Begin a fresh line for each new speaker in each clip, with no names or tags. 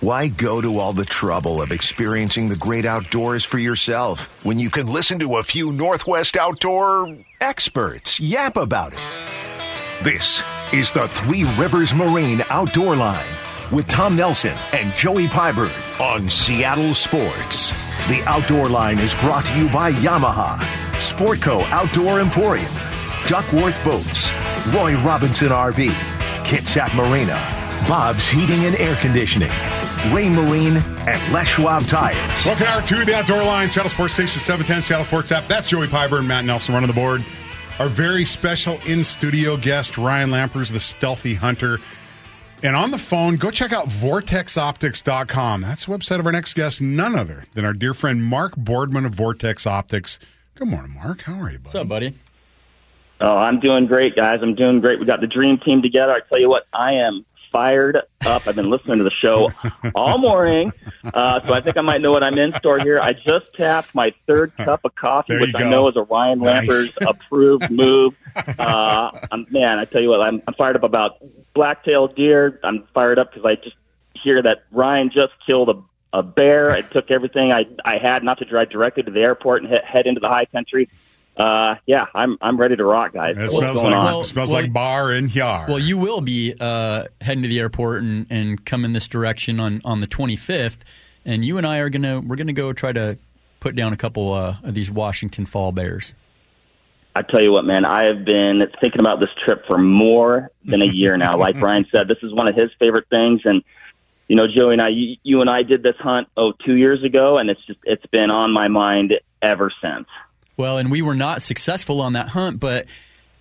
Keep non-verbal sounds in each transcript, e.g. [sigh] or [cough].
Why go to all the trouble of experiencing the great outdoors for yourself when you can listen to a few Northwest outdoor experts yap about it? This is the Three Rivers Marine Outdoor Line with Tom Nelson and Joey Pyburn on Seattle Sports. The Outdoor Line is brought to you by Yamaha, Sportco Outdoor Emporium, Duckworth Boats, Roy Robinson RV, Kitsap Marina, Bob's Heating and Air Conditioning, Raymarine, and Les Schwab Tires.
Welcome hour two, the Outdoor Line, Seattle Sports Station 710, Seattle Sports app. That's Joey Pyburn, Matt Nelson running the board. Our very special in studio guest, Ryan Lampers, the stealthy hunter. And on the phone, go check out vortexoptics.com. That's the website of our next guest, none other than our dear friend Mark Boardman of Vortex Optics. Good morning, Mark. How are you, buddy?
What's up, buddy?
Oh, I'm doing great, guys. I'm doing great. We got the dream team together. I tell you what, I am fired up. I've been listening to the show all morning, uh, so I think I might know what I'm in store here. I just tapped my third cup of coffee, which I know is a Ryan
Nice.
Lampers approved move. Uh, I'm, man, I tell you what, I'm, I'm fired up about black-tailed deer. I'm fired up because I just hear that Ryan just killed a, a bear. It took everything I I had not to drive directly to the airport and head, head into the high country. Uh, yeah, I'm I'm ready to rock, guys.
It
What's
smells
going
like
on?
Well,
it smells
well-
like bar and yar.
Well, you will be uh, heading to the airport and, and come in this direction on, on the 25th, and you and I are gonna we're gonna go try to put down a couple uh, of these Washington Fall Bears.
I tell you what, man, I have been thinking about this trip for more than a year now. Like [laughs] Brian said, this is one of his favorite things, and you know, Joey and I, you, you and I did this hunt oh two years ago, and it's just it's been on my mind ever since.
Well, and we were not successful on that hunt, but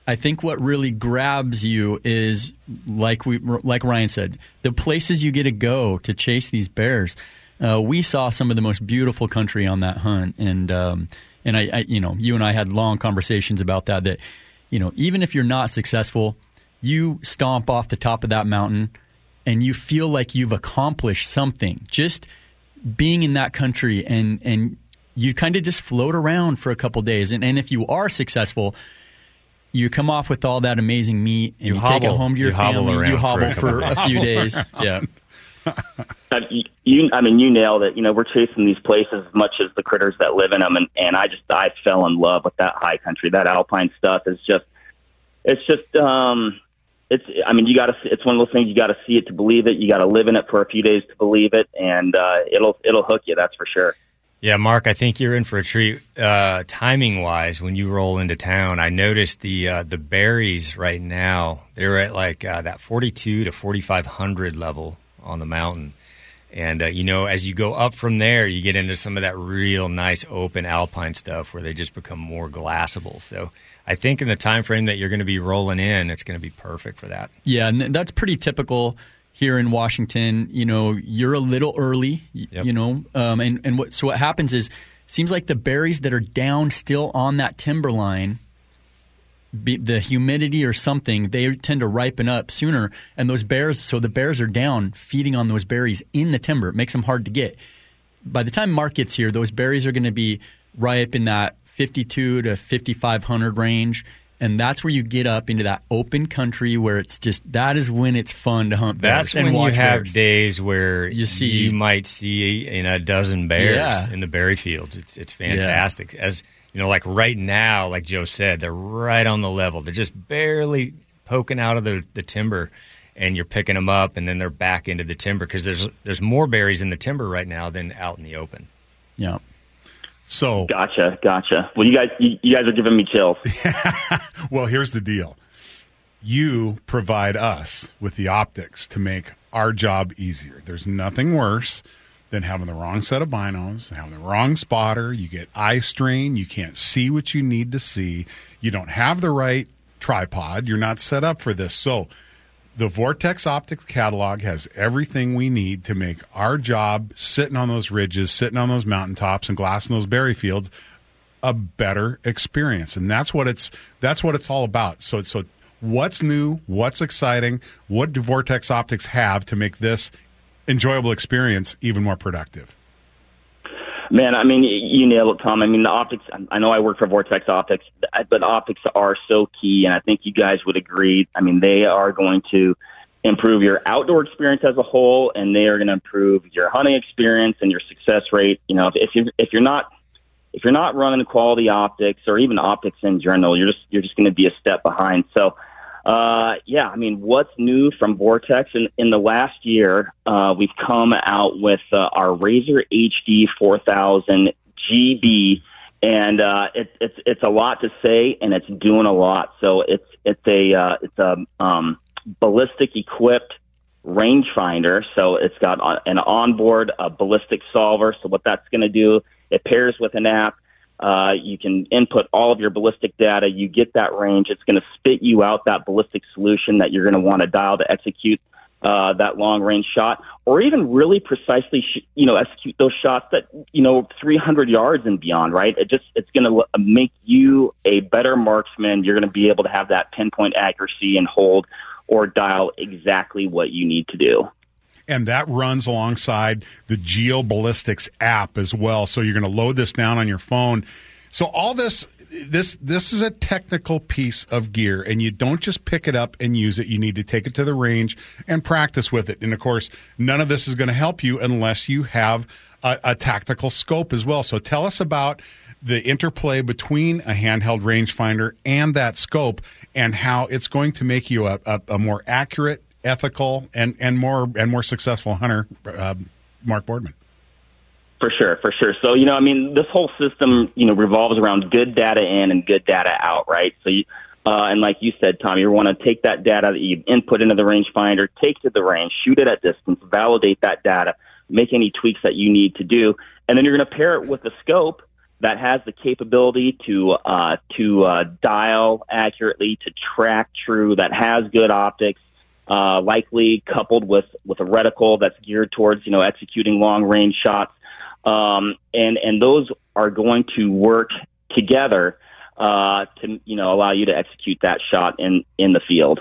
I think what really grabs you is like we like Ryan said, the places you get to go to chase these bears. Uh, we saw some of the most beautiful country on that hunt, and um, and I, I, you know, you and I had long conversations about that. That you know, even if you're not successful, you stomp off the top of that mountain, and you feel like you've accomplished something. Just being in that country and and you kind of just float around for a couple days and, and if you are successful, you come off with all that amazing meat and you,
You
take it home to your
you
family
around
you
for a
hobble
couple
for a few days [laughs] yeah
you- You, I mean, you nailed it. You know, we're chasing these places as much as the critters that live in them, and and I just I fell in love with that high country. That alpine stuff is just, it's just, um, it's. I mean, you got to. It's one of those things you got to see it to believe it. You got to live in it for a few days to believe it, and uh, it'll it'll hook you. That's for sure.
Yeah, Mark, I think you're in for a treat. Uh, timing wise, when you roll into town, I noticed the uh, the berries right now. They're at like uh, that 42 to 4500 level on the mountain, and uh, you know, as you go up from there, you get into some of that real nice open alpine stuff where they just become more glassable. So, I think in the time frame that you're going to be rolling in, it's going to be perfect for that.
yeah and that's pretty typical here in Washington you know you're a little early
Yep.
you know um, and and what so what happens is seems like the berries that are down still on that timberline be, the humidity or something, they tend to ripen up sooner. And those bears, so the bears are down feeding on those berries in the timber. It makes them hard to get. By the time Mark gets here, those berries are going to be ripe in that 52 to 5,500 range. And that's where you get up into that open country where it's just, that is when it's fun to hunt bears
That's
and
when you
watch
have
bears.
days where
You see-
you might see in a dozen bears
Yeah.
in the berry fields. It's it's fantastic. As you know, like right now, like Joe said, they're right on the level. They're just barely poking out of the, the timber, and you're picking them up, and then they're back into the timber because there's there's more berries in the timber right now than out in the open.
Yeah.
So
Gotcha, gotcha. Well, you guys, you, you guys are giving me chills. [laughs]
Well, here's the deal. You provide us with the optics to make our job easier. There's nothing worse than having the wrong set of binos, having the wrong spotter. You get eye strain. You can't see what you need to see. You don't have the right tripod. You're not set up for this. So, the Vortex Optics catalog has everything we need to make our job sitting on those ridges, sitting on those mountaintops, and glassing those berry fields a better experience. And that's what it's that's what it's all about. So so what's new? What's exciting? What do vortex optics have to make this enjoyable experience even more productive
Man, I mean, you nailed it, Tom. I mean, the optics. I know I work for Vortex Optics, but optics are so key, and I think you guys would agree. I mean, they are going to improve your outdoor experience as a whole, and they are going to improve your hunting experience and your success rate. You know, if, if you if you're not if you're not running quality optics or even optics in general, you're just you're just going to be a step behind. So, uh, yeah, I mean, what's new from Vortex in in the last year? Uh, we've come out with uh, our Razor HD 4000 GB, and uh, it, it's it's a lot to say, and it's doing a lot. So it's it's a uh, it's a um, ballistic equipped rangefinder. So it's got an onboard uh, ballistic solver. So what that's going to do, it pairs with an app. Uh, you can input all of your ballistic data. You get that range. It's going to spit you out that ballistic solution that you're going to want to dial to execute uh, that long range shot, or even really precisely, sh- you know, execute those shots that you know 300 yards and beyond. Right? It just it's going to make you a better marksman. You're going to be able to have that pinpoint accuracy and hold or dial exactly what you need to do.
And that runs alongside the GeoBallistics app as well. So you're going to load this down on your phone. So all this this this is a technical piece of gear and you don't just pick it up and use it you need to take it to the range and practice with it and of course none of this is going to help you unless you have a, a tactical scope as well so tell us about the interplay between a handheld rangefinder and that scope and how it's going to make you a, a, a more accurate, ethical, and, and more and more successful hunter, uh, Mark Boardman.
For sure, for sure. So, you know, I mean, this whole system, you know, revolves around good data in and good data out, right? So, you, uh, and like you said, Tom, you want to take that data that you input into the rangefinder, take to the range, shoot it at distance, validate that data, make any tweaks that you need to do, and then you're going to pair it with a scope that has the capability to uh, to uh, dial accurately, to track true, that has good optics, uh, likely coupled with with a reticle that's geared towards you know executing long range shots, um, and and those are going to work together uh, to you know allow you to execute that shot in in the field.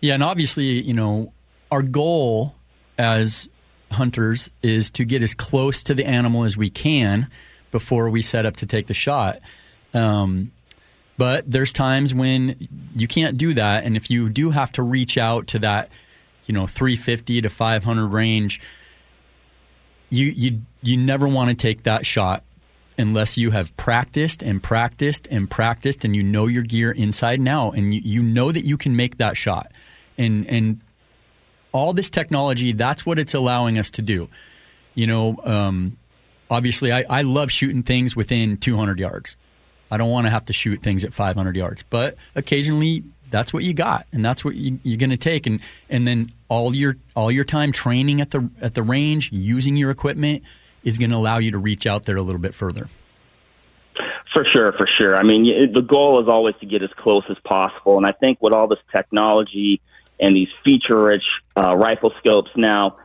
Yeah, and obviously you know our goal as hunters is to get as close to the animal as we can before we set up to take the shot. Um, but there's times when you can't do that, and if you do have to reach out to that, you know, 350 to 500 range, you you you never want to take that shot unless you have practiced and practiced and practiced, and you know your gear inside and out, and you, you know that you can make that shot, and and all this technology, that's what it's allowing us to do. You know, um, obviously, I, I love shooting things within 200 yards. I don't want to have to shoot things at 500 yards, but occasionally that's what you got, and that's what you, are going to take, and and then all your all your time training at the at the range, using your equipment, is going to allow you to reach out there a little bit further.
For sure, for sure. I mean, the goal is always to get as close as possible, and I think with all this technology and these feature-rich uh, rifle scopes now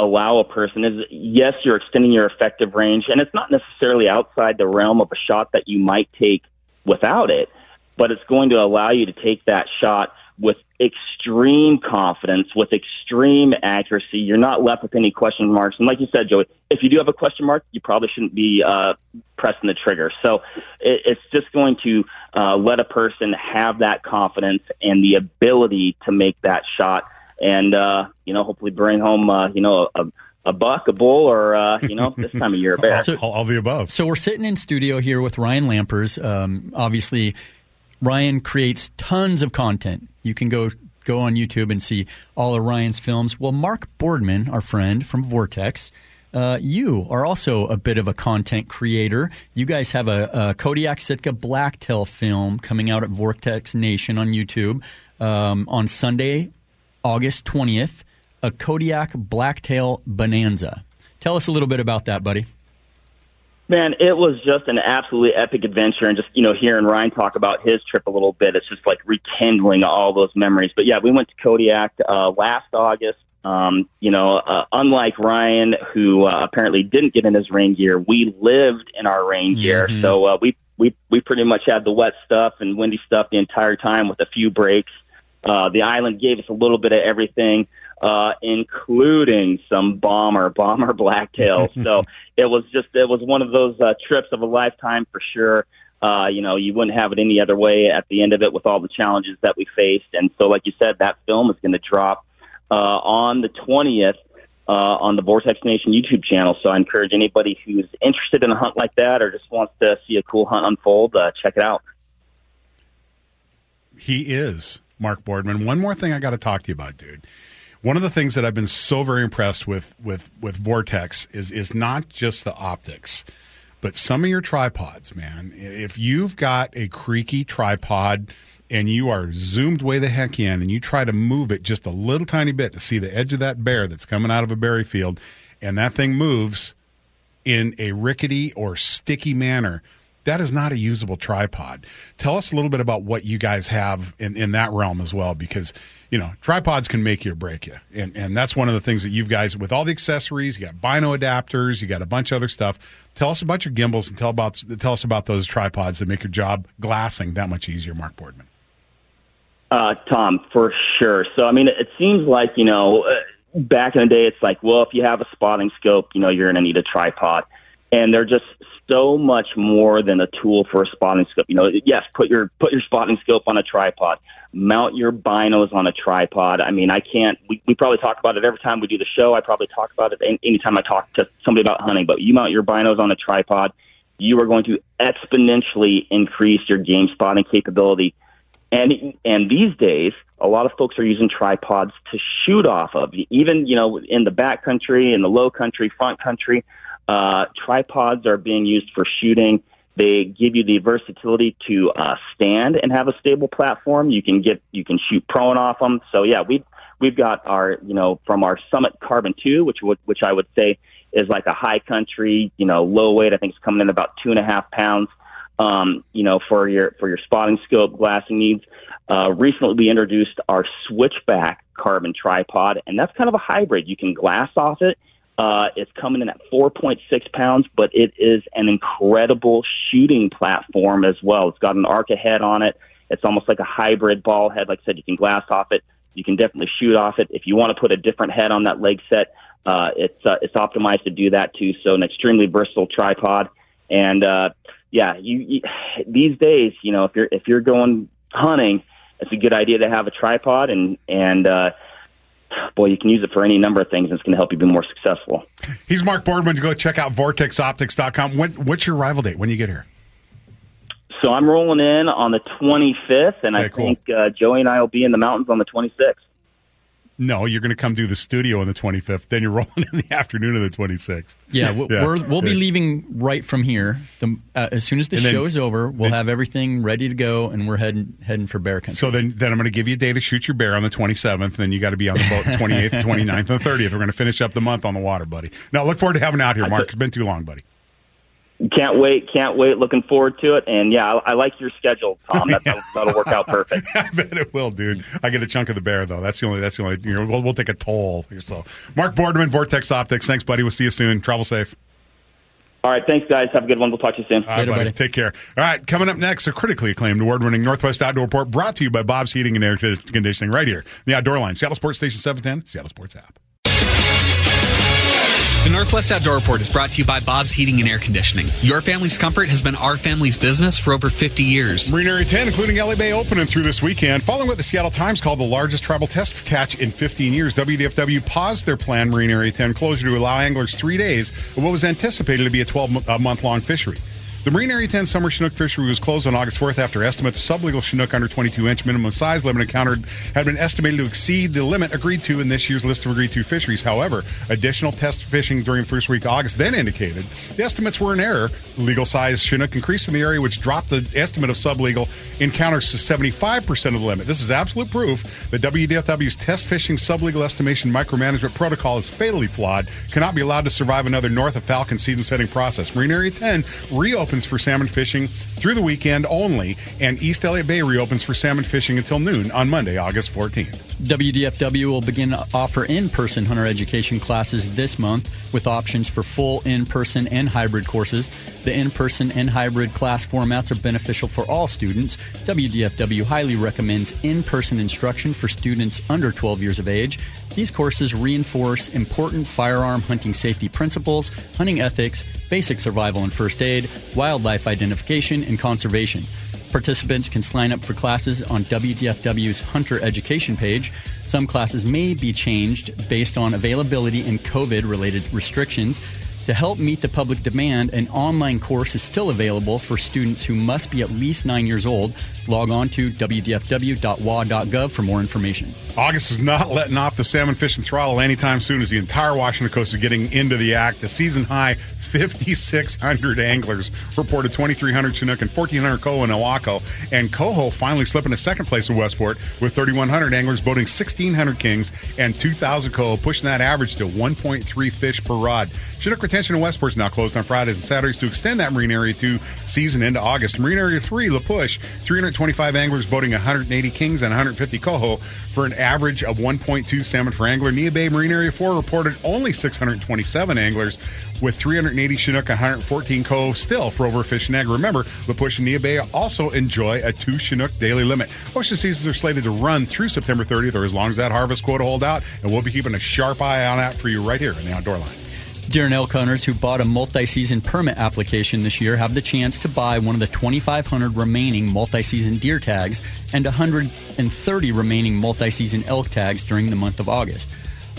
allow a person is yes, you're extending your effective range, and it's not necessarily outside the realm of a shot that you might take without it, but it's going to allow you to take that shot with extreme confidence, with extreme accuracy. You're not left with any question marks. And like you said, Joey, if you do have a question mark, you probably shouldn't be uh, pressing the trigger. So it, it's just going to uh, let a person have that confidence and the ability to make that shot and uh, you know, hopefully bring home uh, you know a, a buck, a bull, or uh, you know, this time of year a bear. [laughs]
So, all, all, the above.
So we're sitting in studio here with Ryan Lampers. Um, obviously, Ryan creates tons of content. You can go go on YouTube and see all of Ryan's films. Well, Mark Boardman, our friend from Vortex. Uh, you are also a bit of a content creator. You guys have a, a Kodiak Sitka Blacktail film coming out at Vortex Nation on YouTube um, on Sunday, August 20th, a Kodiak Blacktail Bonanza. Tell us a little bit about that, buddy.
Man, it was just an absolutely epic adventure, and just you know, hearing Ryan talk about his trip a little bit, it's just like rekindling all those memories. But yeah, we went to Kodiak uh, last August. Um, you know, uh, unlike Ryan, who uh, apparently didn't get in his rain gear, we lived in our rain gear, mm-hmm. so uh, we we we pretty much had the wet stuff and windy stuff the entire time with a few breaks. Uh, the island gave us a little bit of everything, uh, including some bomber, [laughs] bomber blacktails. [laughs] so it was just, it was one of those uh, trips of a lifetime for sure. Uh, you know, you wouldn't have it any other way at the end of it with all the challenges that we faced. And so, like you said, that film is going to drop uh, on the 20th uh, on the Vortex Nation YouTube channel. So I encourage anybody who's interested in a hunt like that or just wants to see a cool hunt unfold, uh, check it out.
He is Mark Boardman. One more thing I got to talk to you about, dude. One of the things that I've been so very impressed with with with Vortex is is not just the optics, but some of your tripods, man. If you've got a creaky tripod and you are zoomed way the heck in and you try to move it just a little tiny bit to see the edge of that bear that's coming out of a berry field and that thing moves in a rickety or sticky manner, that is not a usable tripod. Tell us a little bit about what you guys have in, in that realm as well, because you know tripods can make you or break you, and and that's one of the things that you guys with all the accessories, you got bino adapters, you got a bunch of other stuff. Tell us about your gimbals and tell about tell us about those tripods that make your job glassing that much easier, Mark Boardman.
Uh, Tom, for sure. So I mean, it seems like you know. Uh, back in the day, it's like, well, if you have a spotting scope, you know, you're going to need a tripod. And they're just so much more than a tool for a spotting scope. You know, yes, put your put your spotting scope on a tripod, mount your binos on a tripod. I mean, I can't. We, we probably talk about it every time we do the show. I probably talk about it any, anytime I talk to somebody about hunting. But you mount your binos on a tripod, you are going to exponentially increase your game spotting capability. And and these days, a lot of folks are using tripods to shoot off of. Even you know, in the back country, in the low country, front country uh, tripods are being used for shooting. They give you the versatility to uh, stand and have a stable platform. You can get you can shoot prone off them. So yeah, we've we've got our you know from our Summit Carbon Two, which would which I would say is like a high country you know low weight. I think it's coming in about two and a half pounds. Um, you know for your for your spotting scope glassing needs. Uh, recently, we introduced our Switchback carbon tripod, and that's kind of a hybrid. You can glass off it uh, it's coming in at 4.6 pounds, but it is an incredible shooting platform as well. It's got an Arca head on it. It's almost like a hybrid ball head. Like I said, you can glass off it. You can definitely shoot off it. If you want to put a different head on that leg set, uh, it's uh, it's optimized to do that too. So an extremely versatile tripod. And uh, yeah, you, you these days, you know, if you're if you're going hunting, it's a good idea to have a tripod and and uh, boy, you can use it for any number of things, and it's going to help you be more successful.
He's Mark Boardman. Go check out vortexoptics.com. When, what's your arrival date? When you get here?
So I'm rolling in on the 25th, and okay, I cool. think uh, Joey and I will be in the mountains on the 26th.
No, you're going to come do the studio on the 25th. Then you're [laughs] rolling in the afternoon of the 26th.
Yeah, we'll, yeah. we will be leaving right from here. The, uh, as soon as the show is over, we'll then, have everything ready to go, and we're heading heading for bear country.
So then, then I'm going to give you a day to shoot your bear on the 27th. Then you got to be on the boat the 28th, 29th, and 30th. We're going to finish up the month on the water, buddy. Now, look forward to having you out here, Mark. It's been too long, buddy.
Can't wait, can't wait. Looking forward to it. And yeah, I, I like your schedule, Tom. That, will [laughs] that'll work out perfect. [laughs]
I bet it will, dude. I get a chunk of the bear though. That's the only. That's the only. You know, we'll, we'll take a toll. So, Mark Boardman, Vortex Optics. Thanks, buddy. We'll see you soon. Travel safe.
All right, thanks, guys. Have a good one. We'll talk to you soon.
All right, Later, buddy. buddy. Take care. All right, coming up next, a critically acclaimed award-winning Northwest Outdoor Report brought to you by Bob's Heating and Air Conditioning right here, the Outdoor Line, Seattle Sports Station 710, Seattle Sports app.
The Northwest Outdoor Report is brought to you by Bob's Heating and Air Conditioning. Your family's comfort has been our family's business for over 50 years.
Marine Area 10, including Elliott Bay, opening through this weekend. Following what the Seattle Times called the largest tribal test catch in 15 years, WDFW paused their planned Marine Area 10 closure to allow anglers three days of what was anticipated to be a 12 month long fishery. The Marine Area 10 summer Chinook fishery was closed on August 4th after estimates of sublegal Chinook under 22 inch minimum size limit encountered had been estimated to exceed the limit agreed to in this year's list of agreed to fisheries. However, additional test fishing during the first week of August then indicated the estimates were in error. Legal size Chinook increased in the area, which dropped the estimate of sublegal encounters to 75% of the limit. This is absolute proof that WDFW's test fishing sublegal estimation micromanagement protocol is fatally flawed, cannot be allowed to survive another north of Falcon season setting process. Marine Area 10 reopened reopens for salmon fishing through the weekend only, and East Elliott Bay reopens for salmon fishing until noon on Monday, August 14th.
WDFW will begin to offer in-person hunter education classes this month with options for full in-person and hybrid courses. The in-person and hybrid class formats are beneficial for all students. WDFW highly recommends in-person instruction for students under 12 years of age. These courses reinforce important firearm hunting safety principles, hunting ethics, basic survival and first aid, wildlife identification, and conservation. Participants can sign up for classes on WDFW's Hunter Education page. Some classes may be changed based on availability and COVID related restrictions. To help meet the public demand, an online course is still available for students who must be at least nine years old. Log on to wdfw.wa.gov for more information.
August is not letting off the salmon fishing throttle anytime soon as the entire Washington coast is getting into the act. The season high 5,600 anglers reported 2,300 Chinook and 1,400 coho in Ilwaco. And coho finally slipping to second place in Westport with 3,100 anglers boating 1,600 kings and 2,000 coho, pushing that average to 1.3 fish per rod. Chinook retention in Westport is now closed on Fridays and Saturdays to extend that Marine Area 2 season into August. Marine Area 3, La Push, 325 anglers boating 180 kings and 150 coho for an average of 1.2 salmon per angler. Neah Bay Marine Area 4 reported only 627 anglers with 380 Chinook, 114 coho still for overfishing and egg. Remember, La Push and Neah Bay also enjoy a two Chinook daily limit. Ocean seasons are slated to run through September 30th or as long as that harvest quota hold out, and we'll be keeping a sharp eye on that for you right here in the Outdoor Line.
Deer and elk hunters who bought a multi-season permit application this year have the chance to buy one of the 2,500 remaining multi-season deer tags and 130 remaining multi-season elk tags during the month of August.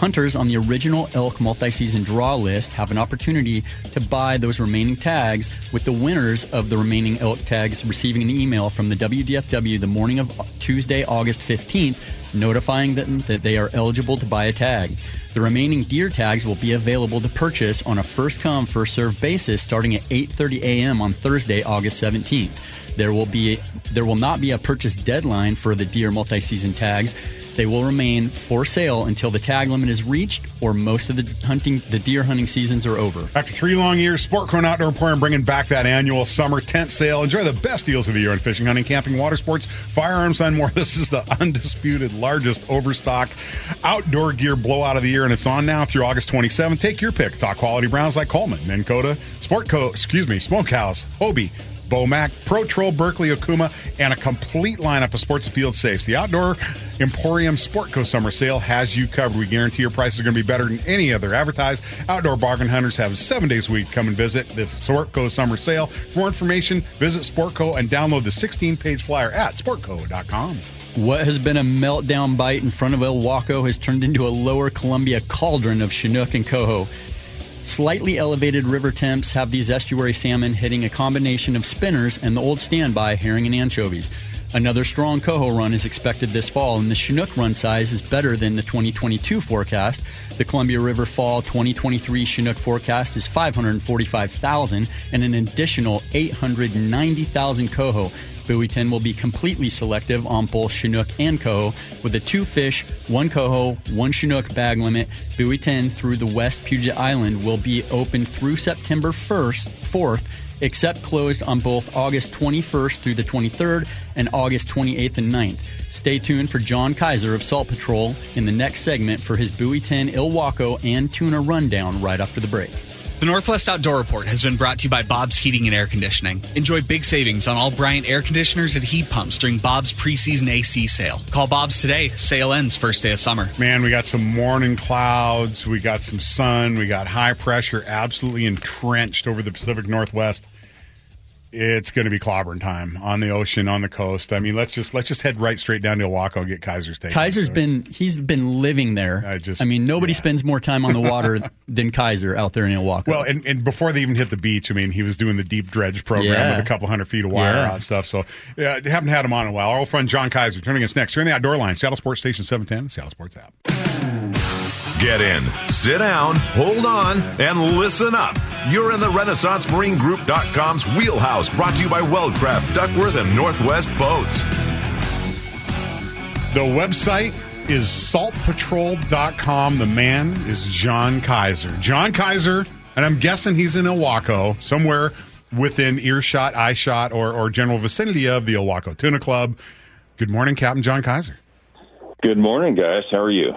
Hunters on the original elk multi-season draw list have an opportunity to buy those remaining tags, with the winners of the remaining elk tags receiving an email from the WDFW the morning of Tuesday, August 15th, notifying them that they are eligible to buy a tag. The remaining deer tags will be available to purchase on a first come first served basis starting at 8:30 a.m. on Thursday, August 17th. There will be there will not be a purchase deadline for the deer multi-season tags. They will remain for sale until the tag limit is reached or most of the hunting the deer hunting seasons are over.
After three long years, Sport Outdoor Emporium bringing back that annual summer tent sale. Enjoy the best deals of the year on fishing, hunting, camping, water sports, firearms, and more. [laughs] This is the undisputed largest overstock outdoor gear blowout of the year, and it's on now through August 27th. Take your pick. Top quality brands like Coleman, Minn Kota, Sport Co. Excuse me, Smokehouse, Hobie. Bomac, Pro Troll, Berkley, Okuma, and a complete lineup of sports and field safes. The Outdoor Emporium Sportco Summer Sale has you covered. We guarantee your prices are going to be better than any other advertised. Outdoor bargain hunters have seven days a week. Come and visit this Sportco Summer Sale. For more information, visit Sportco and download the 16 page flyer at sportco.com.
What has been a meltdown bite in front of Ilwaco has turned into a lower Columbia cauldron of Chinook and coho. Slightly elevated river temps have these estuary salmon hitting a combination of spinners and the old standby herring and anchovies. Another strong coho run is expected this fall, and the Chinook run size is better than the 2022 forecast. The Columbia River Fall 2023 Chinook forecast is 545,000 and an additional 890,000 coho. Buoy 10 will be completely selective on both Chinook and coho with a two fish, one coho, one Chinook bag limit. Buoy 10 through the West Puget Island will be open through September 1st, 4th, except closed on both August 21st through the 23rd and August 28th and 9th. Stay tuned for John Keizer of Salt Patrol in the next segment for his Buoy 10 Ilwaco and Tuna rundown right after the break.
The Northwest Outdoor Report has been brought to you by Bob's Heating and Air Conditioning. Enjoy big savings on all Bryant air conditioners and heat pumps during Bob's preseason AC sale. Call Bob's today. Sale ends first day of summer.
Man, we got some morning clouds, we got some sun, we got high pressure absolutely entrenched over the Pacific Northwest. It's going to be clobbering time on the ocean, on the coast. I mean, let's just let's just head right straight down to Ilwaco and get Keizer's take.
Keizer's been he's been living there.
I just-
I mean, nobody
yeah.
spends more time on the water [laughs] than Keizer out there in Ilwaco.
Well, and, and before they even hit the beach, I mean, he was doing the deep dredge program
Yeah.
with a couple hundred feet of wire
Yeah.
out stuff. So, yeah, haven't had him on in a while. Our old friend John Keizer turning us next. Here in the Outdoor Line, Seattle Sports Station 710, Seattle Sports app.
Get in, sit down, hold on, and listen up. You're in the RenaissanceMarineGroup.com's wheelhouse, brought to you by Weldcraft, Duckworth, and Northwest Boats.
The website is saltpatrol.com. The man is John Keizer. John Keizer, and I'm guessing he's in Ilwaco, somewhere within earshot, eye shot, or, or general vicinity of the Ilwaco Tuna Club. Good morning, Captain John Keizer.
Good morning, guys. How are you?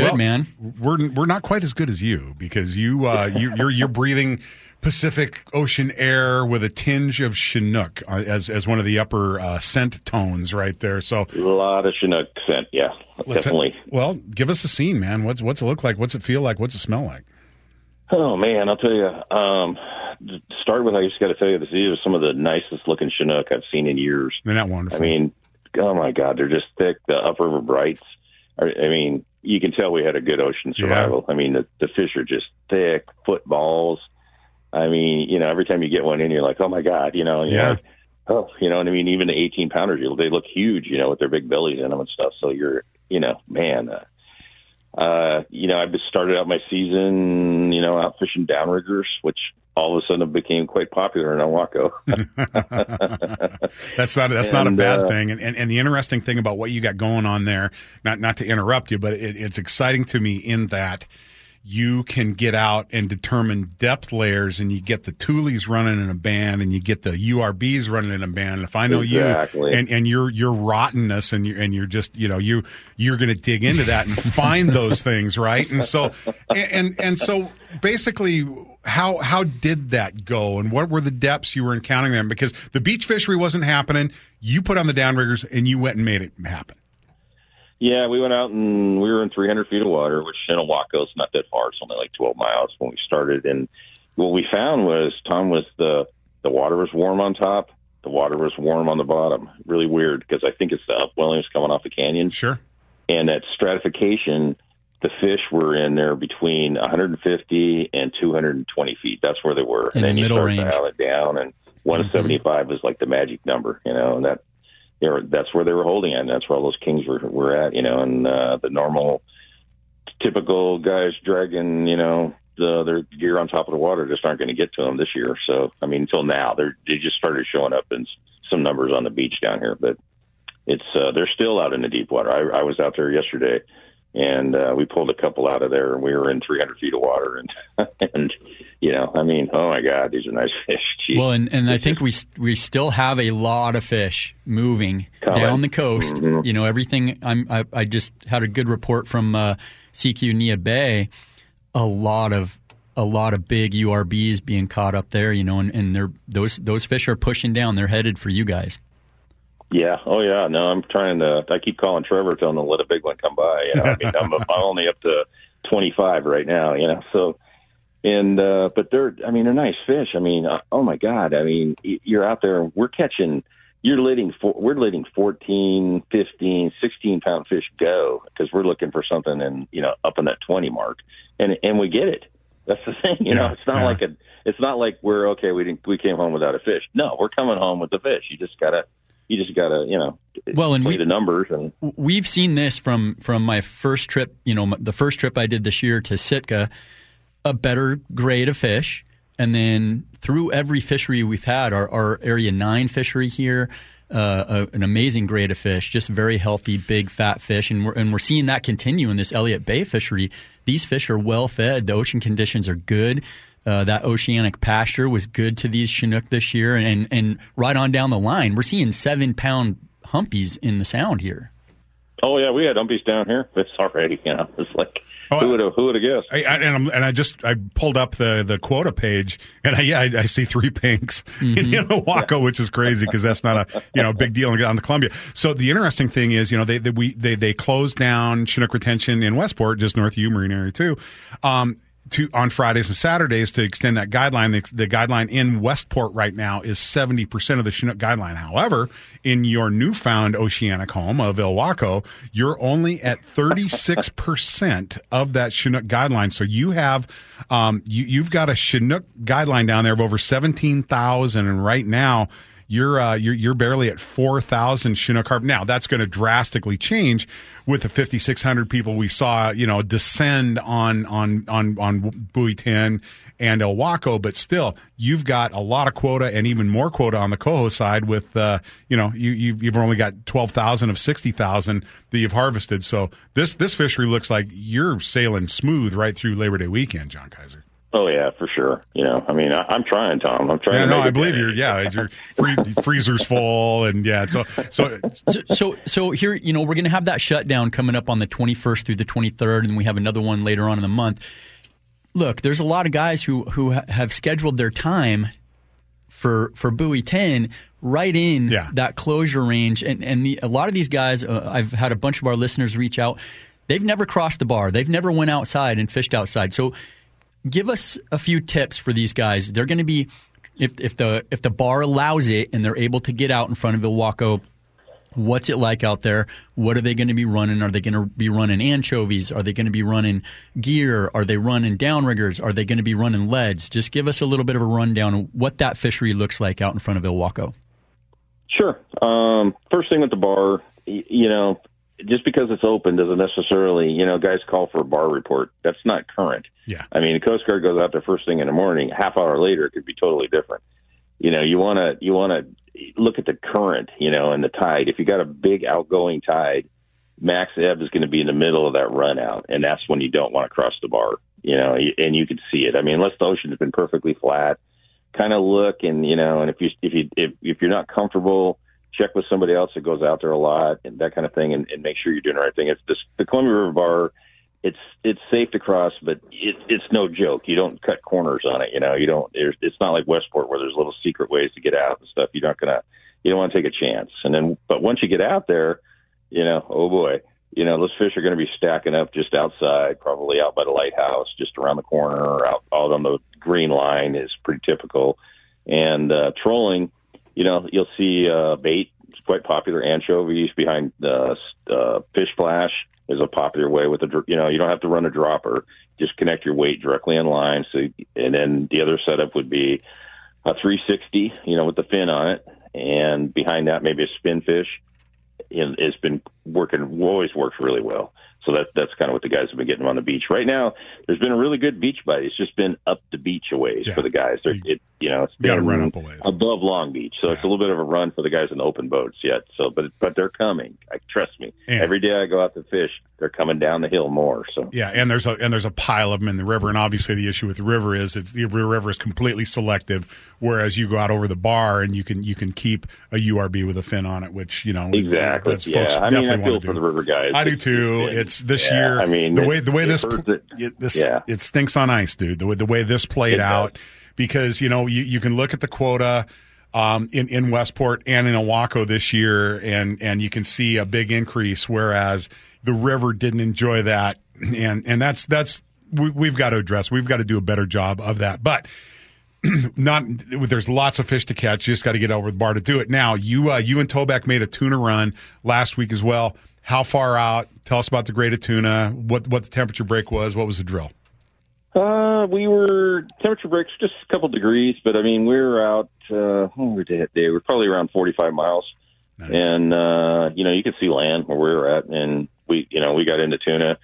Good
Well,
man.
We're we're not quite as good as you because you uh, [laughs] you you're you're breathing Pacific Ocean air with a tinge of Chinook uh, as as one of the upper uh, scent tones right there. So
A lot of Chinook scent. Yeah,
let's
definitely.
well, give us a scene, man. What's what's it look like? What's it feel like? What's it smell like?
Oh man, I'll tell you. Um, to start with, I just got to tell you, these are some of the nicest looking Chinook I've seen in years.
They're not wonderful.
I mean, oh my God, they're just thick. The upriver brights I, I mean, you can tell we had a good ocean survival. I mean, the, the fish are just thick, footballs. I mean, you know, every time you get one in, you're like, oh my god, you know,
Yeah.
like, oh, you know what I mean. Even the 18 pounders, you- they look huge, you know, with their big bellies in them and stuff. So you're, you know, man. Uh, uh, you know, I've just started out my season, you know, out fishing downriggers, which all of a sudden became quite popular in Ilwaco. [laughs] [laughs]
That's not that's not a bad
uh,
thing. And, and and the interesting thing about what you got going on there, not not to interrupt you, but it, it's exciting to me in that you can get out and determine depth layers, and you get the tules running in a band, and you get the URBs running in a band. And if I know
Exactly.
you, and and your your rottenness, and you and you're just you know you you're going to dig into that and find [laughs] those things, right? And so and and, and so basically. How how did that go, and what were the depths you were encountering them? Because the beach fishery wasn't happening. You put on the downriggers, and you went and made it happen.
Yeah, we went out and we were in 300 feet of water, which in Ilwaco is not that far. It's only like 12 miles when we started. And what we found was, Tom, was the the water was warm on top, the water was warm on the bottom. Really weird because I think it's the upwellings coming off the canyon,
Sure.
and that stratification. The fish were in there between 150 and 220 feet. That's where they were.
In
and
the
then you start
range.
to dial it down, and 175 mm-hmm. is like the magic number, you know, and that they were, that's where they were holding at. And that's where all those kings were were at, you know, and uh, the normal, typical guys dragging, you know, the, their gear on top of the water just aren't going to get to them this year. So, I mean, until now, they're they just started showing up in some numbers on the beach down here, but it's uh, they're still out in the deep water. I, I was out there yesterday. And uh, we pulled a couple out of there, and we were in 300 feet of water, and [laughs] and you know, I mean, oh my God, these are nice [laughs] fish. Jeez.
Well, and, and I think we we still have a lot of fish moving
Coming.
down the coast.
Mhm.
You know, everything. I'm, I I just had a good report from uh, Sekiu Neah Bay. A lot of a lot of big URBs being caught up there. You know, and, and they're those those fish are pushing down. They're headed for you guys.
Yeah. Oh, yeah. No, I'm trying to. I keep calling Trevor, telling him to let a big one come by. You know, I mean, I'm, I'm only up to 25 right now. You know, so and uh, but they're. I mean, they're nice fish. I mean, uh, oh my God. I mean, you're out there. We're catching. You're letting. For, we're letting 14, 15, 16 pound fish go because we're looking for something in you know up in that 20 mark, and and we get it. That's the [laughs] thing. You know, it's not
yeah.
like a. It's not like we're okay. We didn't. We came home without a fish. No, we're coming home with the fish. You just gotta. You just gotta. You know.
Well, and we-
the numbers and.
we've seen this from from my first trip. You know, the first trip I did this year to Sitka, a better grade of fish, and then through every fishery we've had, our, our Area Nine fishery here, uh, a, an amazing grade of fish, just very healthy, big, fat fish, and we're and we're seeing that continue in this Elliott Bay fishery. These fish are well fed. The ocean conditions are good. Uh, that oceanic pasture was good to these Chinook this year, and and right on down the line, we're seeing seven pound humpies in the sound here.
Oh yeah, we had humpies down here. It's already. You know, it's like
Oh,
who would have who would have guessed?
I, I, and, I'm, and I just I pulled up the the quota page, and I, yeah, I, I see three pinks [laughs] in Ilwaco, which is crazy because that's not a you know big deal on the Columbia. So the interesting thing is, you know, they they we they they closed down Chinook retention in Westport, just north of you, Marine Area two. Um, to on Fridays and Saturdays to extend that guideline. The, the guideline in Westport right now is seventy percent of the Chinook guideline. However, in your newfound oceanic home of Ilwaco, you're only at thirty six percent of that Chinook guideline. So you have um, you, you've got a Chinook guideline down there of over seventeen thousand, and right now you're uh, you're you're barely at four thousand Chinook carp. Now that's going to drastically change with the fifty six hundred people we saw, you know, descend on on on on Buoy Ten and Ilwaco. But still, you've got a lot of quota and even more quota on the coho side. With uh, you know, you you've only got twelve thousand of sixty thousand that you've harvested. So this this fishery looks like you're sailing smooth right through Labor Day weekend, John Keizer.
Oh yeah, for sure. You know, I mean, I, I'm trying, Tom. I'm trying.
Yeah,
to
no, I believe you're. Yeah, your free, [laughs] freezer's full, and yeah. So, so
so, so so here you know we're going to have that shutdown coming up on the 21st through the 23rd and we have another one later on in the month look there's a lot of guys who who ha- have scheduled their time for for buoy 10 right in
Yeah.
that closure range and and the, a lot of these guys uh, I've had a bunch of our listeners reach out they've never crossed the bar they've never went outside and fished outside so give us a few tips for these guys. They're going to be if if the if the bar allows it and they're able to get out in front of Ilwaco What's it like out there? What are they going to be running? Are they going to be running anchovies? Are they going to be running gear? Are they running downriggers? Are they going to be running leads? Just give us a little bit of a rundown of what that fishery looks like out in front of Ilwaco.
Sure. Um, first thing with the bar, you know, just because it's open doesn't necessarily, you know, guys call for a bar report. That's not current.
Yeah.
I mean, the Coast Guard goes out there first thing in the morning. Half hour later, it could be totally different. You know, you want to you want to look at the current, you know, and the tide. If you got a big outgoing tide, max ebb is going to be in the middle of that run out, and that's when you don't want to cross the bar. You know, and you can see it. I mean, unless the ocean has been perfectly flat, kind of look and you know, and if you if you if if you're not comfortable check with somebody else that goes out there a lot and that kind of thing, and, and make sure you're doing the right thing. It's just, the Columbia River Bar. It's it's safe to cross, but it, it's no joke. You don't cut corners on it. You know, you don't. It's not like Westport where there's little secret ways to get out and stuff. You're not gonna. You don't want to take a chance. And then, but once you get out there, you know, oh boy, you know, those fish are going to be stacking up just outside, probably out by the lighthouse, just around the corner, or out out on the green line is pretty typical. And uh, trolling you know, you'll see uh, bait. It's quite popular. Anchovies behind uh, uh, fish flash is a popular way with a, you know, you don't have to run a dropper. Just connect your weight directly in line. So, and then the other setup would be a 360, you know, with the fin on it, and behind that maybe a spin fish. It's been working, always works really well. So that that's kind of what the guys have been getting on the beach. Right now, there's been a really good beach bite. It's just been up the beach a ways
Yeah.
for the guys. They're, it, you know, it's
gotta
been
run up a ways.
above Long Beach, so it's a little bit of a run for the guys in the open boats yet. So, but but they're coming. I trust me.
Yeah.
Every day I go out to fish, they're coming down the hill more. So
Yeah, and there's a and there's a pile of them in the river, and obviously the issue with the river is it's the river is completely selective, whereas you go out over the bar and you can you can keep a URB with a fin on it, which you know
exactly.
that's
Yeah,
folks
I mean, I feel for
do.
the river guys.
I do too.
It's
this
yeah,
year.
I mean,
the
it-
way the way this
it.
this
Yeah.
it stinks on ice, dude. The way the way this played
It does.
out because you know you, you can look at the quota um, in in Westport and in Ilwaco this year, and and you can see a big increase, whereas the river didn't enjoy that, and and that's that's we, we've got to address. We've got to do a better job of that, but. [clears throat] Not there's lots of fish to catch. You just got to get over the bar to do it. Now you uh, you and Tobeck made a tuna run last week as well. How far out? Tell us about the grade of tuna. What what the temperature break was. What was the drill?
Uh, we were temperature breaks just a couple degrees, but I mean we were out. Uh, what we that day? We were probably around forty five miles,
Nice.
and uh, you know you could see land where we were at, and we you know we got into tuna.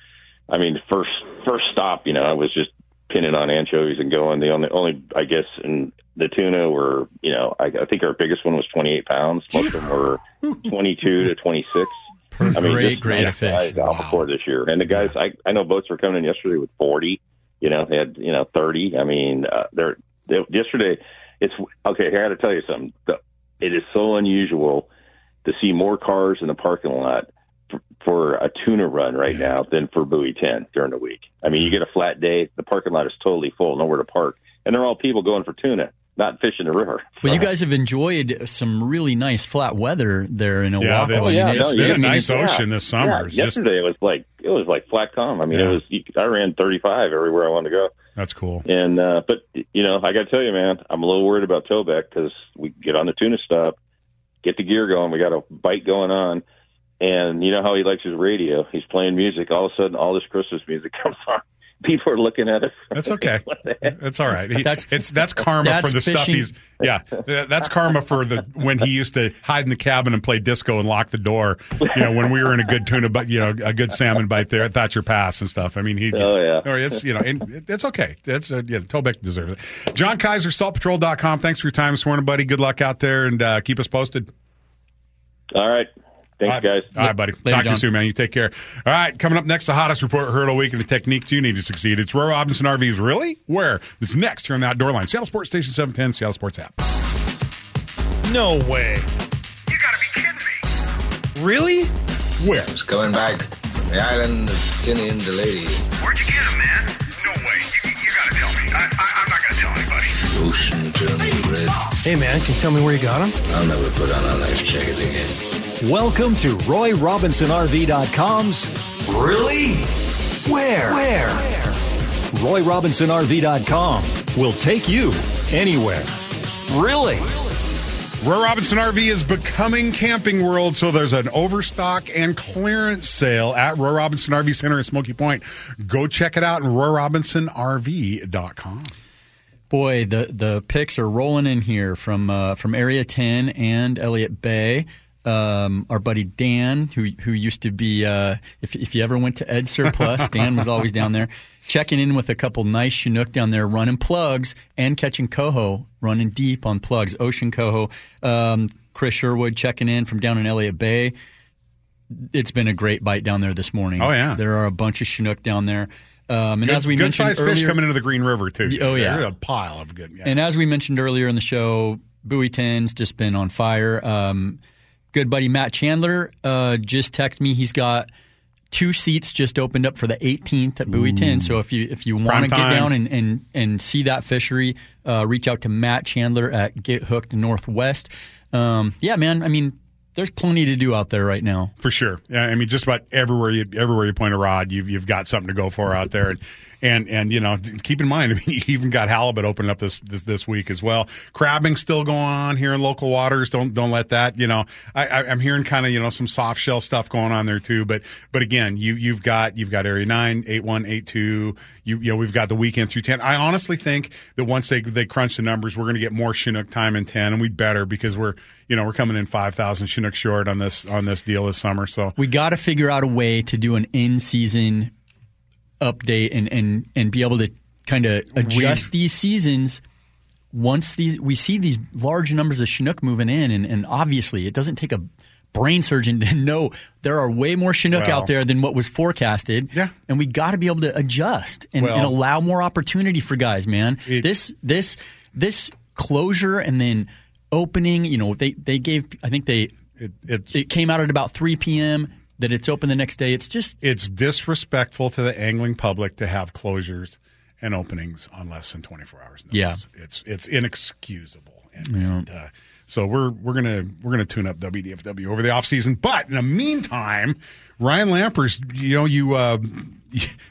I mean first first stop, you know I was just pinning on anchovies and going. The only only I guess in the tuna were you know I, I think our biggest one was twenty eight pounds. Most of them were [laughs] twenty two to twenty six. I mean,
Great
just
grade
nice
of fish.
size Albacore this year, and the guys I I know boats were coming in yesterday with forty. You know, they had you know thirty. I mean, uh, they're they, yesterday. It's okay. Here, I got to tell you something. The, it is so unusual to see more cars in the parking lot for, for a tuna run right now than for buoy ten during the week. I mean, you get a flat day, the parking lot is totally full, nowhere to park, and they're all people going for tuna, not fishing the river.
Well, you guys have enjoyed some really nice flat weather there in Ilwaco.
Yeah,
I
that's-
yeah,
it's-
no,
been
yeah,
a
I mean,
nice
it's-
ocean this summer.
Yeah,
It's just-
yesterday it was like it was like flat calm. I mean,
Yeah.
it was. I ran thirty five everywhere I wanted to go.
That's cool.
And uh, but you know, I got to tell you, man, I'm a little worried about Tobeck because we get on the tuna stop, get the gear going, we got a bite going on, and you know how he likes his radio. He's playing music. All of a sudden, all this Christmas music [laughs] comes on. People are looking at us.
That's okay. [laughs]
What the heck?
That's all right. He,
That's-
it's that's karma
that's
for the stuff he's yeah. That's karma for the when he used to hide in the cabin and play disco and lock the door. You know when we were in a good tuna, but you know a good salmon bite there at Thatcher Pass and stuff. I mean he.
Oh, yeah.
Or it's you know and it's okay. It's uh, yeah. Tobeck deserves it. John Keizer, saltpatrol.com. Thanks for your time this morning, buddy. Good luck out there and uh, keep us posted.
All right, thanks,
All right.
guys.
All right, buddy.
Later,
Talk to you soon, man. You take care. All right, coming up next, the hottest report heard all week and the techniques you need to succeed. It's Roy Robinson RVs. Really? Where? This is next here on the Outdoor Line. Seattle Sports Station 710, Seattle Sports app.
No way.
You gotta be kidding me.
Really?
Where?
Going back, the island of Tinian the lady.
Where'd you get him, man? No way. You, you gotta tell me. I, I, I'm not gonna tell anybody.
Ocean turning red.
Hey, man, can you tell me where you got him?
I'll never put on a life jacket again.
Welcome to RoyRobinsonRV.com's
Really? Where? Where?
RoyRobinsonRV.com will take you anywhere. Really?
Roy Robinson RV is becoming Camping World, so there's an overstock and clearance sale at Roy Robinson RV Center in Smoky Point. Go check it out at royrobinsoNRV.com.
Boy, the the picks are rolling in here from uh, from Area 10 and Elliott Bay. Um, our buddy Dan, who who used to be, uh, if if you ever went to Ed Surplus, [laughs] Dan was always down there checking in with a couple nice Chinook down there, running plugs and catching coho, running deep on plugs, ocean coho. Um, Chris Sherwood checking in from down in Elliott Bay. It's been a great bite down there this morning.
Oh, yeah.
there are a bunch of Chinook down there. Um, and
Good,
as we
good
mentioned
sized
earlier,
fish coming into the Green River too.
Oh, yeah.
There's a pile of good. Yeah.
and as we mentioned earlier in the show, Buoy 10's just been on fire. Um, good buddy Matt Chandler uh, just texted me. He's got two seats just opened up for the 18th at Buoy 10. So if you if you want to get down and, and, and see that fishery, uh, reach out to Matt Chandler at Get Hooked Northwest. Um, yeah, man. I mean, there's plenty to do out there right now.
For sure. I mean, just about everywhere you everywhere you point a rod, you've you've got something to go for out there, and and and you know, keep in mind, [laughs] I mean, you even got halibut opening up this this, this week as well. Crabbing still going on here in local waters. Don't don't let that. You know, I, I I'm hearing kind of you know some soft shell stuff going on there too. But but again, you you've got you've got area nine, eight one, eight two. You you know, we've got the weekend through ten. I honestly think that once they they crunch the numbers, we're going to get more Chinook time in ten, and we better because we're you know we're coming in five thousand Chinook short on this on this deal this summer. So
We got to figure out a way to do an in season update and, and, and be able to kind of adjust these seasons once these we see these large numbers of Chinook moving in, and, and obviously it doesn't take a brain surgeon [laughs] to know there are way more Chinook
Well-
out there than what was forecasted.
Yeah.
and we got to be able to adjust and,
Well-
and allow more opportunity for guys. Man,
It-
this this this closure and then opening. You know, they they gave. I think they
it, it's
it came out at about 3 p.m. that it's open the next day. It's just
it's disrespectful to the angling public to have closures and openings on less than 24 hours notice.
Yeah.
It's it's inexcusable. And, and, uh, so we're we're gonna we're gonna tune up WDFW over the off season. But in the meantime, Ryan Lampers, you know you. Uh,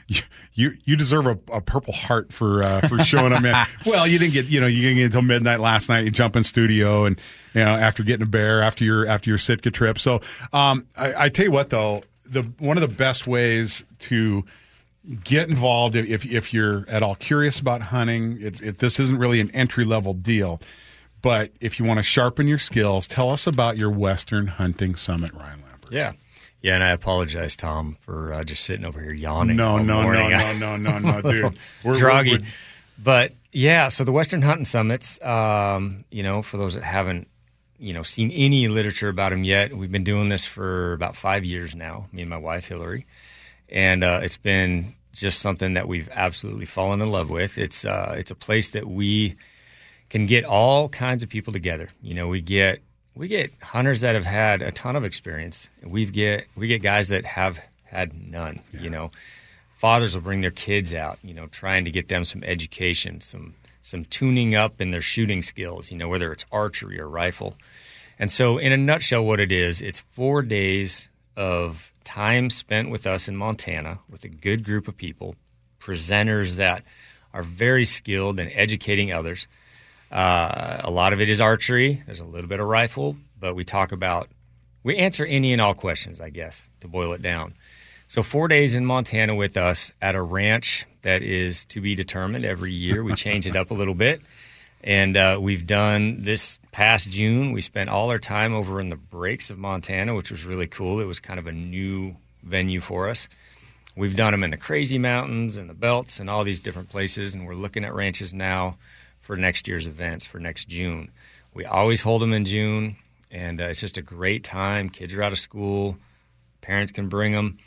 you, you you deserve a, a purple heart for uh, for showing up, man. [laughs] well, you didn't get you know you didn't get until midnight last night. You jump in studio and you know after getting a bear after your after your Sitka trip. So um, I, I tell you what though, the one of the best ways to get involved if if you're at all curious about hunting. It's it, this isn't really an entry level deal, but if you want to sharpen your skills, tell us about your Western Hunting Summit, Ryan Lampers.
Yeah. Yeah, and I apologize, Tom, for uh, just sitting over here yawning.
No, no, no, no, [laughs] no, no, no, dude. [laughs] We're
Droggy.
we're-
but yeah, so the Western Hunting Summits, um, you know, for those that haven't, you know, seen any literature about them yet, we've been doing this for about five years now, me and my wife, Hillary. And uh, it's been just something that we've absolutely fallen in love with. It's, uh, it's a place that we can get all kinds of people together. You know, we get we get hunters that have had a ton of experience. We get we get guys that have had none. You know, fathers will bring their kids out. You know, trying to get them some education, some some tuning up in their shooting skills. You know, whether it's archery or rifle. And so, in a nutshell, what it is, it's four days of time spent with us in Montana with a good group of people, presenters that are very skilled in educating others. Uh, a lot of it is archery. There's a little bit of rifle, but we talk about we answer any and all questions, I guess, to boil it down. So four days in Montana with us at a ranch that is to be determined every year. We change it up a little bit, and uh, we've done this past June. We spent all our time over in the breaks of Montana, which was really cool. It was kind of a new venue for us. We've done them in the Crazy Mountains and the Belts and all these different places, and we're looking at ranches now for next year's events for next June. We always hold them in June, and uh, it's just a great time. Kids are out of school, parents can bring them,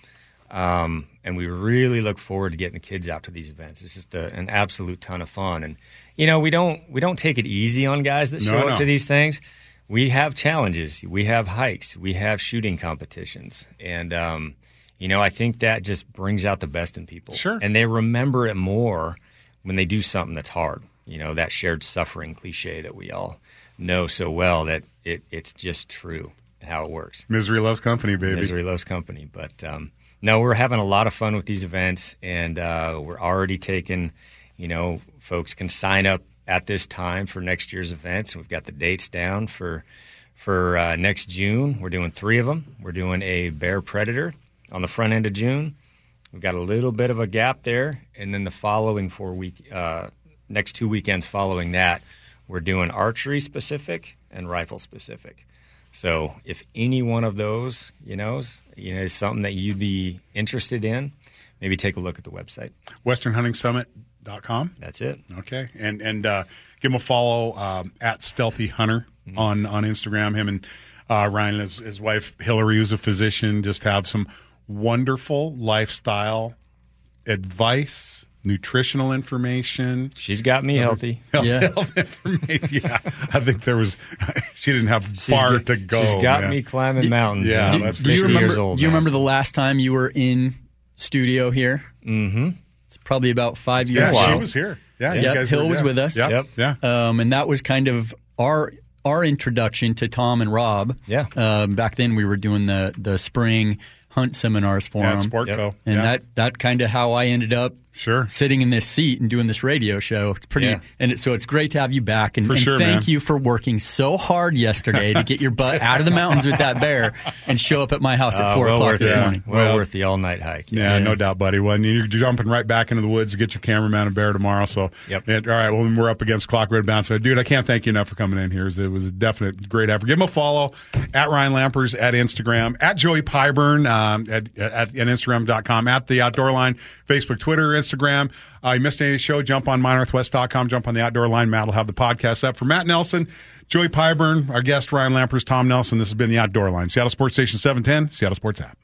um, and we really look forward to getting the kids out to these events. It's just a, an absolute ton of fun, and you know we don't we don't take it easy on guys that show
no.
up to these things. We have challenges, we have hikes, we have shooting competitions, and um, you know I think that just brings out the best in people.
Sure.
and they remember it more when they do something that's hard. You know, that shared suffering cliche that we all know so well that it, it's just true how it works.
Misery loves company, baby.
Misery loves company. But um, no, we're having a lot of fun with these events, and uh, we're already taking, you know, folks can sign up at this time for next year's events. We've got the dates down for for uh, next June. We're doing three of them. We're doing a bear predator on the front end of June. We've got a little bit of a gap there, and then the following four week, uh, next two weekends following that, we're doing archery specific and rifle specific. So if any one of those, you know, is, you know, is something that you'd be interested in, maybe take a look at the website.
WesternHuntingSummit.com.
That's it.
Okay, and and uh, give him a follow um, at Stealthy Hunter on on Instagram. Him and uh, Ryan, and his, his wife Hillary, who's a physician, just have some wonderful lifestyle advice, nutritional information.
She's got me healthy. [laughs]
Health,
Yeah.
health information. Yeah, I think there was. [laughs] She didn't have far
got-
to go.
She's got
man.
me climbing mountains.
yeah,
and
that's
Do you remember?
years old
do you
now,
remember the last time you were in studio here?
Mm-hmm.
It's probably about five years
Yeah,
ago.
she was here. Yeah, you
Yep,
guys
Hill
were-
was
yeah.
with us.
Yep,
Yep.
yeah.
um, and that was kind of our our introduction to Tom and Rob.
Yeah.
Um, back then we were doing the the spring hunt seminars for
Yeah,
them,
at Sportco.
and
yeah.
that that kind of how I ended up
sure.
sitting in this seat and doing this radio show. It's pretty,
Yeah.
and it, so it's great to have you back. And,
For
and
sure,
thank
man.
you for working so hard yesterday to get your butt [laughs] out of the mountains with that bear and show up at my house at
Uh,
four
well
o'clock this
it.
morning.
Well,
Well-
worth the all night hike.
Yeah,
Yeah.
no doubt, buddy. Well, you're jumping right back into the woods to get your cameraman a bear tomorrow. So,
Yep.
and- all right. Well, then we're up against clock red bounce. So, dude, I can't thank you enough for coming in here. It was a definite great effort. Give him a follow at Ryan Lampers at Instagram, at Joey Pyburn um, at, at, at Instagram.com, at the Outdoor Line, Facebook, Twitter, Instagram. Uh, you missed any show? Jump on mynorthwest.com. Jump on the Outdoor Line. Matt will have the podcast up for Matt Nelson. Joey Pyburn, our guest Ryan Lampers, Tom Nelson. This has been the Outdoor Line. Seattle Sports Station 710, Seattle Sports app.